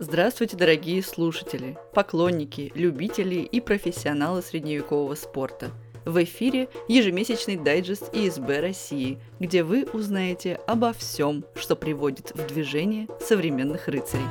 Здравствуйте, дорогие слушатели, поклонники, любители и профессионалы средневекового спорта. В эфире ежемесячный дайджест ИСБ России, где вы узнаете обо всем, что приводит в движение современных рыцарей.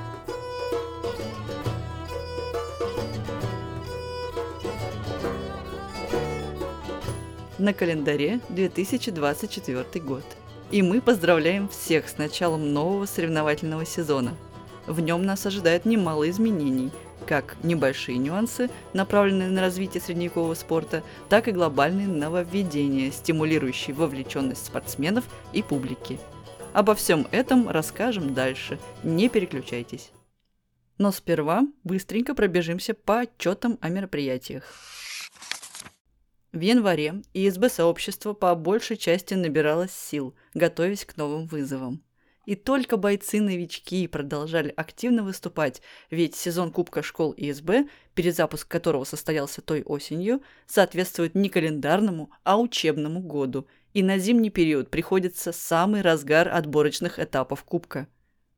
На календаре 2024 год. И мы поздравляем всех с началом нового соревновательного сезона – в нем нас ожидает немало изменений, как небольшие нюансы, направленные на развитие средневекового спорта, так и глобальные нововведения, стимулирующие вовлеченность спортсменов и публики. Обо всем этом расскажем дальше, не переключайтесь. Но сперва быстренько пробежимся по отчетам о мероприятиях. В январе ИСБ сообщество по большей части набиралось сил, готовясь к новым вызовам. И только бойцы-новички продолжали активно выступать, ведь сезон Кубка школ ИСБ, перезапуск которого состоялся той осенью, соответствует не календарному, а учебному году, и на зимний период приходится самый разгар отборочных этапов Кубка.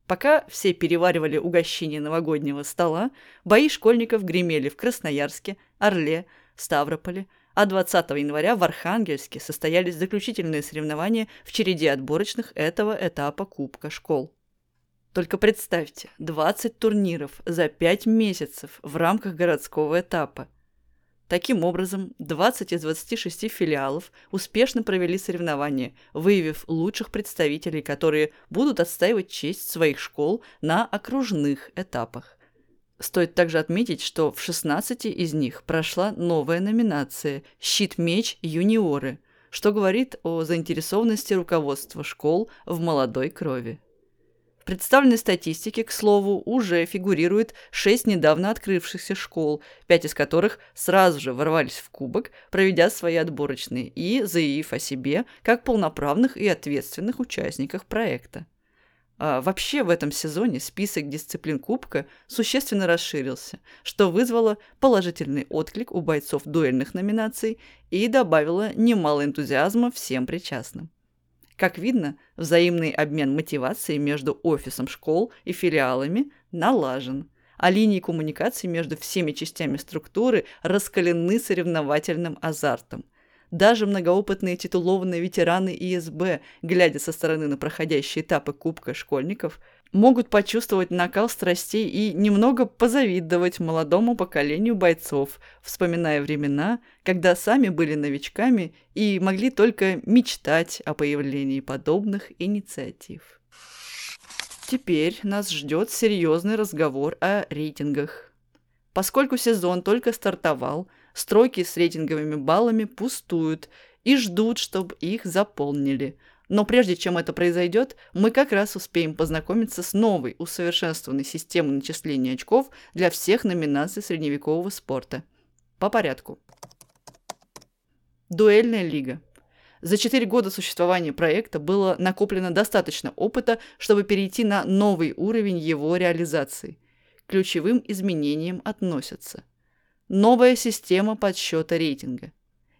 Пока все переваривали угощение новогоднего стола, бои школьников гремели в Красноярске, Орле, Ставрополе – а 20 января в Архангельске состоялись заключительные соревнования в череде отборочных этого этапа Кубка школ. Только представьте, 20 турниров за 5 месяцев в рамках городского этапа. Таким образом, 20 из 26 филиалов успешно провели соревнования, выявив лучших представителей, которые будут отстаивать честь своих школ на окружных этапах. Стоит также отметить, что в 16 из них прошла новая номинация «Щит-меч юниоры», что говорит о заинтересованности руководства школ в молодой крови. В представленной статистике, к слову, уже фигурирует шесть недавно открывшихся школ, пять из которых сразу же ворвались в кубок, проведя свои отборочные и заявив о себе как полноправных и ответственных участниках проекта. А вообще в этом сезоне список дисциплин Кубка существенно расширился, что вызвало положительный отклик у бойцов дуэльных номинаций и добавило немало энтузиазма всем причастным. Как видно, взаимный обмен мотивацией между офисом школ и филиалами налажен, а линии коммуникации между всеми частями структуры раскалены соревновательным азартом – даже многоопытные титулованные ветераны ИСБ, глядя со стороны на проходящие этапы Кубка школьников, могут почувствовать накал страстей и немного позавидовать молодому поколению бойцов, вспоминая времена, когда сами были новичками и могли только мечтать о появлении подобных инициатив. Теперь нас ждет серьезный разговор о рейтингах. Поскольку сезон только стартовал – Стройки с рейтинговыми баллами пустуют и ждут, чтобы их заполнили. Но прежде чем это произойдет, мы как раз успеем познакомиться с новой усовершенствованной системой начисления очков для всех номинаций средневекового спорта. По порядку. Дуэльная лига. За четыре года существования проекта было накоплено достаточно опыта, чтобы перейти на новый уровень его реализации. Ключевым изменениям относятся новая система подсчета рейтинга.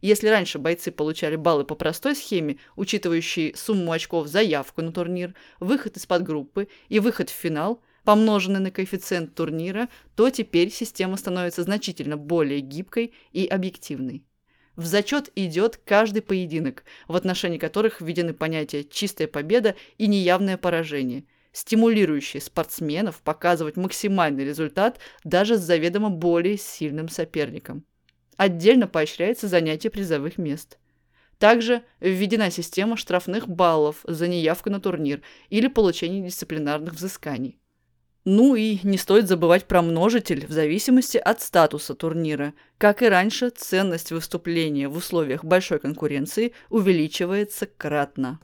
Если раньше бойцы получали баллы по простой схеме, учитывающей сумму очков за явку на турнир, выход из подгруппы и выход в финал, помноженный на коэффициент турнира, то теперь система становится значительно более гибкой и объективной. В зачет идет каждый поединок, в отношении которых введены понятия «чистая победа» и «неявное поражение», стимулирующие спортсменов показывать максимальный результат даже с заведомо более сильным соперником. Отдельно поощряется занятие призовых мест. Также введена система штрафных баллов за неявку на турнир или получение дисциплинарных взысканий. Ну и не стоит забывать про множитель в зависимости от статуса турнира. Как и раньше, ценность выступления в условиях большой конкуренции увеличивается кратно.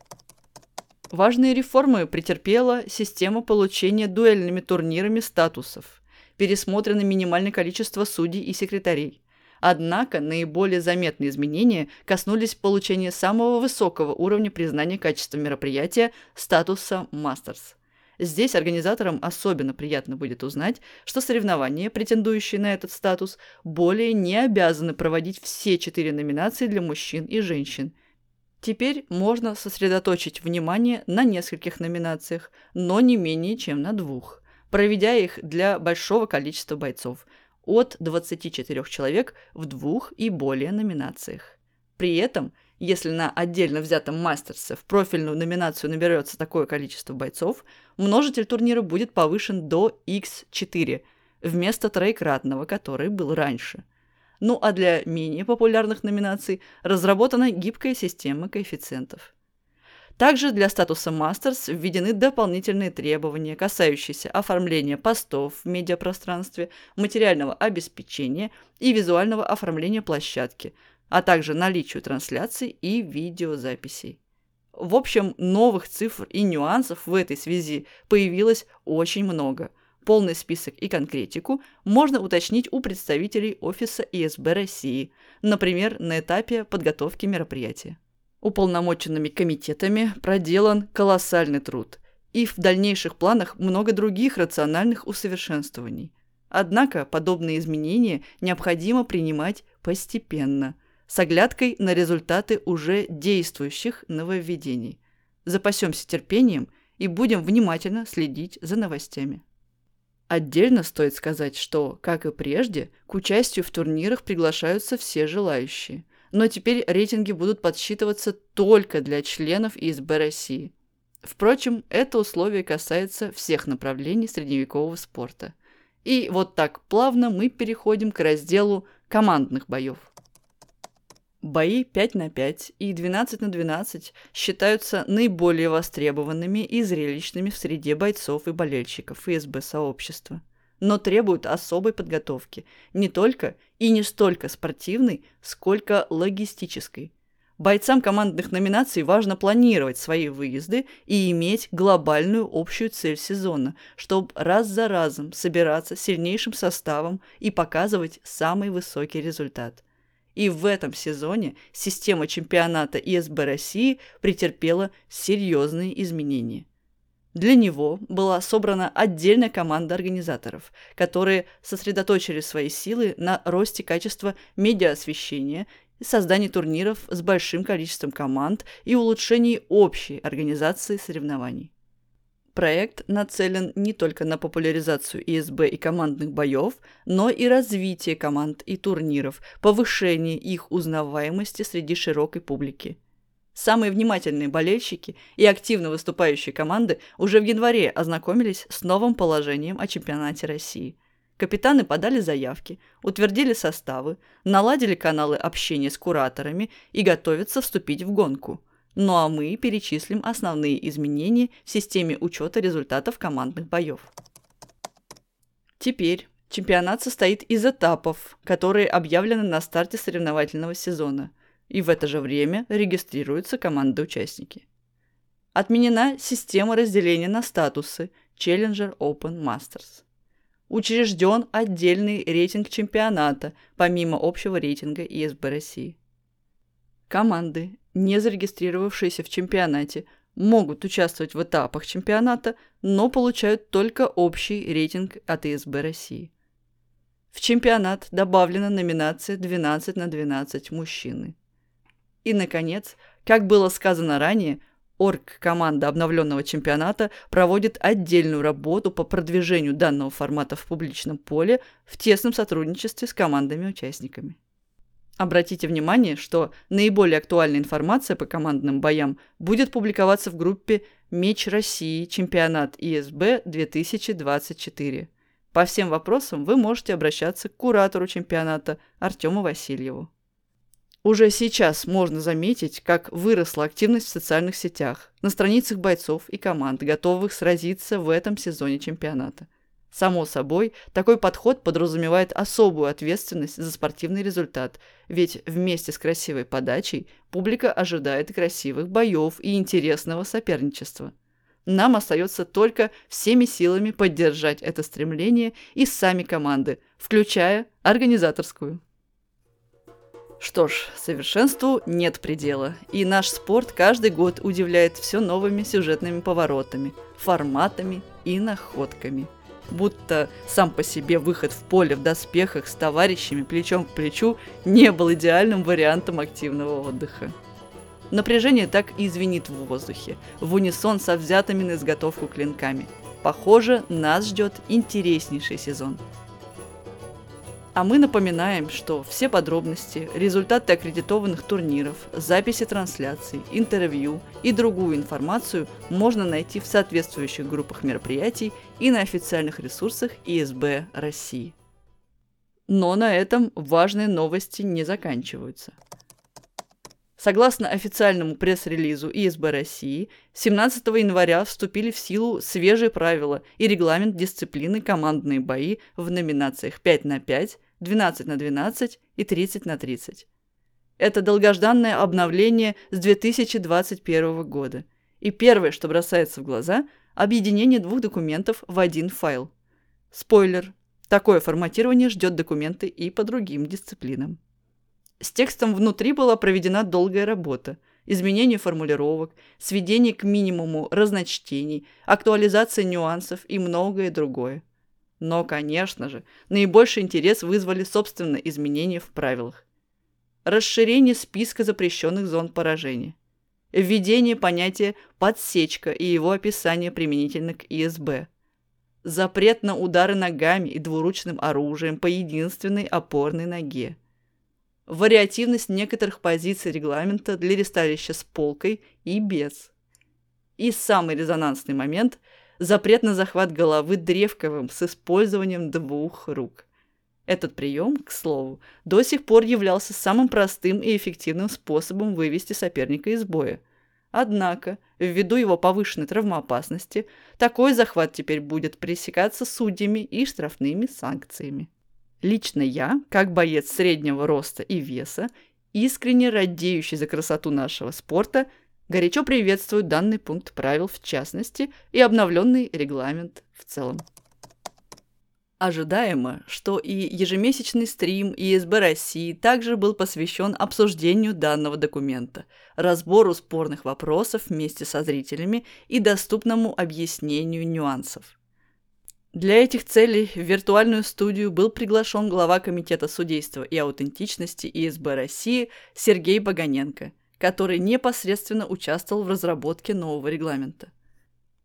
Важные реформы претерпела система получения дуэльными турнирами статусов. Пересмотрено минимальное количество судей и секретарей. Однако наиболее заметные изменения коснулись получения самого высокого уровня признания качества мероприятия статуса «Мастерс». Здесь организаторам особенно приятно будет узнать, что соревнования, претендующие на этот статус, более не обязаны проводить все четыре номинации для мужчин и женщин – Теперь можно сосредоточить внимание на нескольких номинациях, но не менее чем на двух. проведя их для большого количества бойцов – от 24 человек в двух и более номинациях. При этом, если на отдельно взятом мастерсе в профильную номинацию наберется такое количество бойцов, множитель турнира будет повышен до x4 вместо троекратного, который был раньше. Ну а для менее популярных номинаций разработана гибкая система коэффициентов. Также для статуса Masters введены дополнительные требования, касающиеся оформления постов в медиапространстве, материального обеспечения и визуального оформления площадки, а также наличию трансляций и видеозаписей. В общем, новых цифр и нюансов в этой связи появилось очень много. Полный список и конкретику можно уточнить у представителей офиса ИСБ России, например, на этапе подготовки мероприятия уполномоченными комитетами проделан колоссальный труд, и в дальнейших планах много других рациональных усовершенствований. Однако подобные изменения необходимо принимать постепенно, с оглядкой на результаты уже действующих нововведений. Запасемся терпением и будем внимательно следить за новостями. Отдельно стоит сказать, что, как и прежде, к участию в турнирах приглашаются все желающие – но теперь рейтинги будут подсчитываться только для членов ИСБ России. Впрочем, это условие касается всех направлений средневекового спорта. И вот так плавно мы переходим к разделу командных боев. Бои 5 на 5 и 12 на 12 считаются наиболее востребованными и зрелищными в среде бойцов и болельщиков ИСБ сообщества – но требуют особой подготовки, не только и не столько спортивной, сколько логистической. Бойцам командных номинаций важно планировать свои выезды и иметь глобальную общую цель сезона, чтобы раз за разом собираться сильнейшим составом и показывать самый высокий результат. И в этом сезоне система чемпионата ИСБ России претерпела серьезные изменения – для него была собрана отдельная команда организаторов, которые сосредоточили свои силы на росте качества медиаосвещения, создании турниров с большим количеством команд и улучшении общей организации соревнований. Проект нацелен не только на популяризацию ИСБ и командных боев, но и развитие команд и турниров, повышение их узнаваемости среди широкой публики – Самые внимательные болельщики и активно выступающие команды уже в январе ознакомились с новым положением о чемпионате России. Капитаны подали заявки, утвердили составы, наладили каналы общения с кураторами и готовятся вступить в гонку. Ну а мы перечислим основные изменения в системе учета результатов командных боев. Теперь чемпионат состоит из этапов, которые объявлены на старте соревновательного сезона – и в это же время регистрируются команды-участники. Отменена система разделения на статусы Challenger Open Masters. Учрежден отдельный рейтинг чемпионата, помимо общего рейтинга ИСБ России. Команды, не зарегистрировавшиеся в чемпионате, могут участвовать в этапах чемпионата, но получают только общий рейтинг от ИСБ России. В чемпионат добавлена номинация 12 на 12 мужчины. И, наконец, как было сказано ранее, Орг-команда обновленного чемпионата проводит отдельную работу по продвижению данного формата в публичном поле в тесном сотрудничестве с командами-участниками. Обратите внимание, что наиболее актуальная информация по командным боям будет публиковаться в группе «Меч России. Чемпионат ИСБ 2024». По всем вопросам вы можете обращаться к куратору чемпионата Артему Васильеву. Уже сейчас можно заметить, как выросла активность в социальных сетях, на страницах бойцов и команд, готовых сразиться в этом сезоне чемпионата. Само собой, такой подход подразумевает особую ответственность за спортивный результат, ведь вместе с красивой подачей публика ожидает красивых боев и интересного соперничества. Нам остается только всеми силами поддержать это стремление и сами команды, включая организаторскую. Что ж, совершенству нет предела, и наш спорт каждый год удивляет все новыми сюжетными поворотами, форматами и находками. Будто сам по себе выход в поле в доспехах с товарищами плечом к плечу не был идеальным вариантом активного отдыха. Напряжение так и звенит в воздухе, в унисон со взятыми на изготовку клинками. Похоже, нас ждет интереснейший сезон. А мы напоминаем, что все подробности, результаты аккредитованных турниров, записи трансляций, интервью и другую информацию можно найти в соответствующих группах мероприятий и на официальных ресурсах ИСБ России. Но на этом важные новости не заканчиваются. Согласно официальному пресс-релизу ИСБ России, 17 января вступили в силу свежие правила и регламент дисциплины командные бои в номинациях 5 на 5, 12 на 12 и 30 на 30. Это долгожданное обновление с 2021 года. И первое, что бросается в глаза – объединение двух документов в один файл. Спойлер. Такое форматирование ждет документы и по другим дисциплинам. С текстом внутри была проведена долгая работа. Изменение формулировок, сведение к минимуму разночтений, актуализация нюансов и многое другое. Но, конечно же, наибольший интерес вызвали собственно изменения в правилах. Расширение списка запрещенных зон поражения. Введение понятия «подсечка» и его описание применительно к ИСБ. Запрет на удары ногами и двуручным оружием по единственной опорной ноге. Вариативность некоторых позиций регламента для ресталища с полкой и без. И самый резонансный момент – запрет на захват головы древковым с использованием двух рук. Этот прием, к слову, до сих пор являлся самым простым и эффективным способом вывести соперника из боя. Однако, ввиду его повышенной травмоопасности, такой захват теперь будет пресекаться судьями и штрафными санкциями. Лично я, как боец среднего роста и веса, искренне радеющий за красоту нашего спорта – горячо приветствуют данный пункт правил в частности и обновленный регламент в целом. Ожидаемо, что и ежемесячный стрим ИСБ России также был посвящен обсуждению данного документа, разбору спорных вопросов вместе со зрителями и доступному объяснению нюансов. Для этих целей в виртуальную студию был приглашен глава Комитета судейства и аутентичности ИСБ России Сергей Баганенко – который непосредственно участвовал в разработке нового регламента.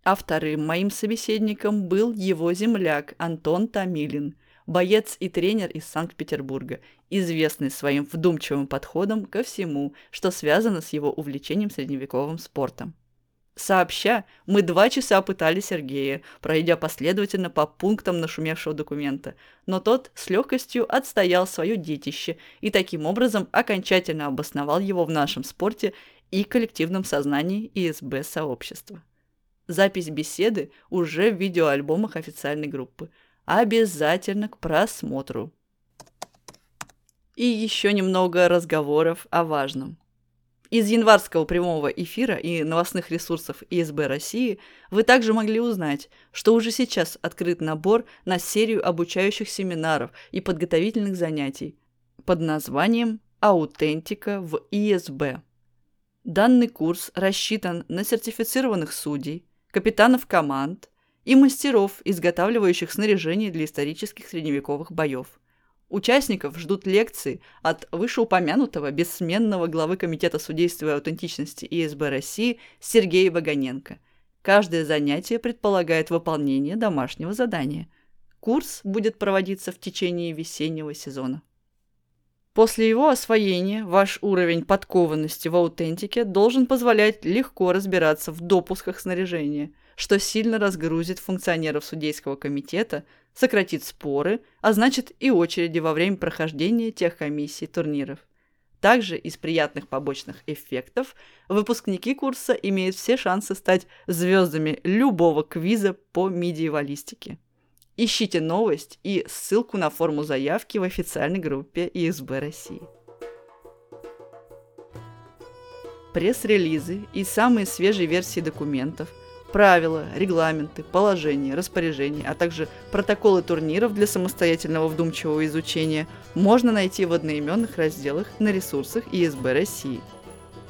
А вторым моим собеседником был его земляк Антон Тамилин, боец и тренер из Санкт-Петербурга, известный своим вдумчивым подходом ко всему, что связано с его увлечением средневековым спортом. Сообща, мы два часа пытали Сергея, пройдя последовательно по пунктам нашумевшего документа, но тот с легкостью отстоял свое детище и таким образом окончательно обосновал его в нашем спорте и коллективном сознании ИСБ сообщества. Запись беседы уже в видеоальбомах официальной группы. Обязательно к просмотру. И еще немного разговоров о важном. Из январского прямого эфира и новостных ресурсов ИСБ России вы также могли узнать, что уже сейчас открыт набор на серию обучающих семинаров и подготовительных занятий под названием «Аутентика в ИСБ». Данный курс рассчитан на сертифицированных судей, капитанов команд и мастеров, изготавливающих снаряжение для исторических средневековых боев. Участников ждут лекции от вышеупомянутого бессменного главы Комитета судейства и аутентичности ИСБ России Сергея Вагоненко. Каждое занятие предполагает выполнение домашнего задания. Курс будет проводиться в течение весеннего сезона. После его освоения ваш уровень подкованности в аутентике должен позволять легко разбираться в допусках снаряжения, что сильно разгрузит функционеров судейского комитета – сократит споры, а значит и очереди во время прохождения тех комиссий турниров. Также из приятных побочных эффектов выпускники курса имеют все шансы стать звездами любого квиза по медиевалистике. Ищите новость и ссылку на форму заявки в официальной группе ИСБ России. Пресс-релизы и самые свежие версии документов – правила, регламенты, положения, распоряжения, а также протоколы турниров для самостоятельного вдумчивого изучения можно найти в одноименных разделах на ресурсах ИСБ России.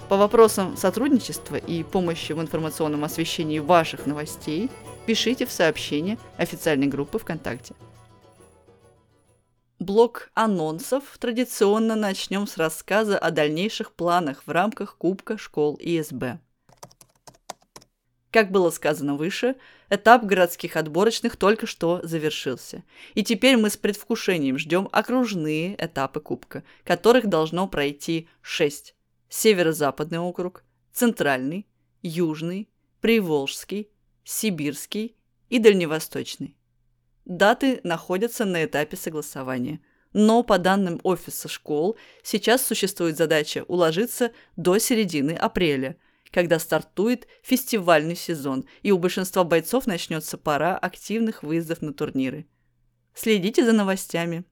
По вопросам сотрудничества и помощи в информационном освещении ваших новостей пишите в сообщение официальной группы ВКонтакте. Блок анонсов традиционно начнем с рассказа о дальнейших планах в рамках Кубка школ ИСБ. Как было сказано выше, этап городских отборочных только что завершился. И теперь мы с предвкушением ждем окружные этапы Кубка, которых должно пройти шесть. Северо-западный округ, Центральный, Южный, Приволжский, Сибирский и Дальневосточный. Даты находятся на этапе согласования. Но по данным офиса школ, сейчас существует задача уложиться до середины апреля – когда стартует фестивальный сезон, и у большинства бойцов начнется пора активных выездов на турниры. Следите за новостями.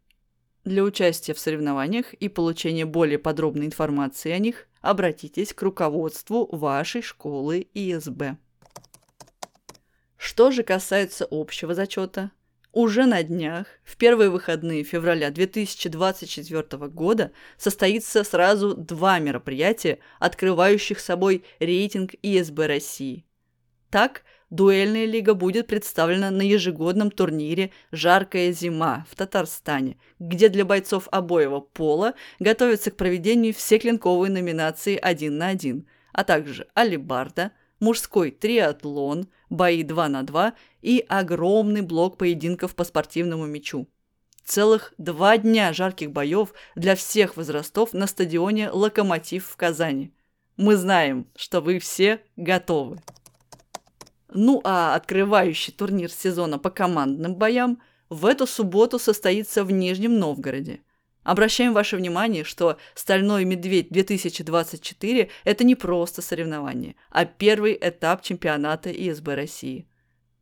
Для участия в соревнованиях и получения более подробной информации о них обратитесь к руководству вашей школы ИСБ. Что же касается общего зачета, уже на днях, в первые выходные февраля 2024 года, состоится сразу два мероприятия, открывающих собой рейтинг ИСБ России. Так, дуэльная лига будет представлена на ежегодном турнире «Жаркая зима» в Татарстане, где для бойцов обоего пола готовятся к проведению все клинковые номинации один на один, а также алибарда, мужской триатлон, бои 2 на 2 и огромный блок поединков по спортивному мячу. Целых два дня жарких боев для всех возрастов на стадионе «Локомотив» в Казани. Мы знаем, что вы все готовы. Ну а открывающий турнир сезона по командным боям в эту субботу состоится в Нижнем Новгороде. Обращаем ваше внимание, что «Стальной медведь-2024» – это не просто соревнование, а первый этап чемпионата ИСБ России.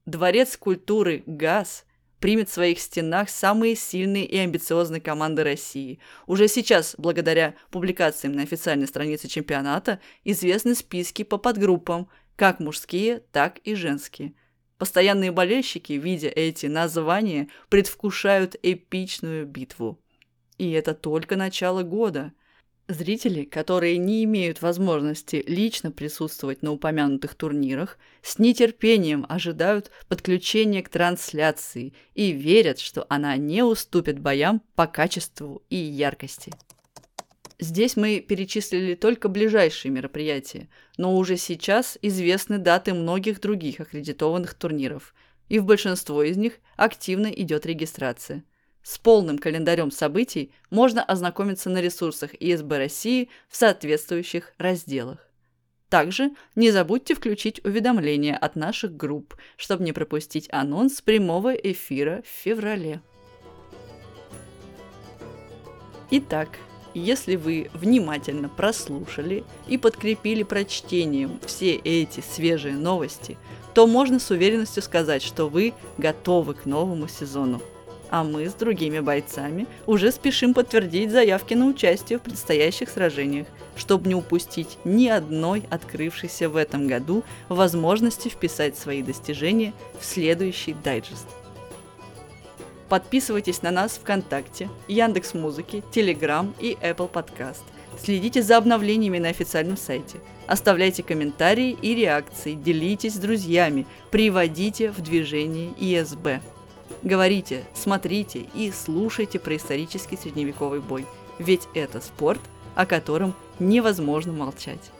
Дворец культуры «ГАЗ» примет в своих стенах самые сильные и амбициозные команды России. Уже сейчас, благодаря публикациям на официальной странице чемпионата, известны списки по подгруппам, как мужские, так и женские. Постоянные болельщики, видя эти названия, предвкушают эпичную битву. И это только начало года. Зрители, которые не имеют возможности лично присутствовать на упомянутых турнирах, с нетерпением ожидают подключения к трансляции и верят, что она не уступит боям по качеству и яркости. Здесь мы перечислили только ближайшие мероприятия, но уже сейчас известны даты многих других аккредитованных турниров, и в большинство из них активно идет регистрация – с полным календарем событий можно ознакомиться на ресурсах ИСБ России в соответствующих разделах. Также не забудьте включить уведомления от наших групп, чтобы не пропустить анонс прямого эфира в феврале. Итак, если вы внимательно прослушали и подкрепили прочтением все эти свежие новости, то можно с уверенностью сказать, что вы готовы к новому сезону а мы с другими бойцами уже спешим подтвердить заявки на участие в предстоящих сражениях, чтобы не упустить ни одной открывшейся в этом году возможности вписать свои достижения в следующий дайджест. Подписывайтесь на нас ВКонтакте, Яндекс Музыки, Телеграм и Apple Podcast. Следите за обновлениями на официальном сайте. Оставляйте комментарии и реакции, делитесь с друзьями, приводите в движение ИСБ. Говорите, смотрите и слушайте про исторический средневековый бой, ведь это спорт, о котором невозможно молчать.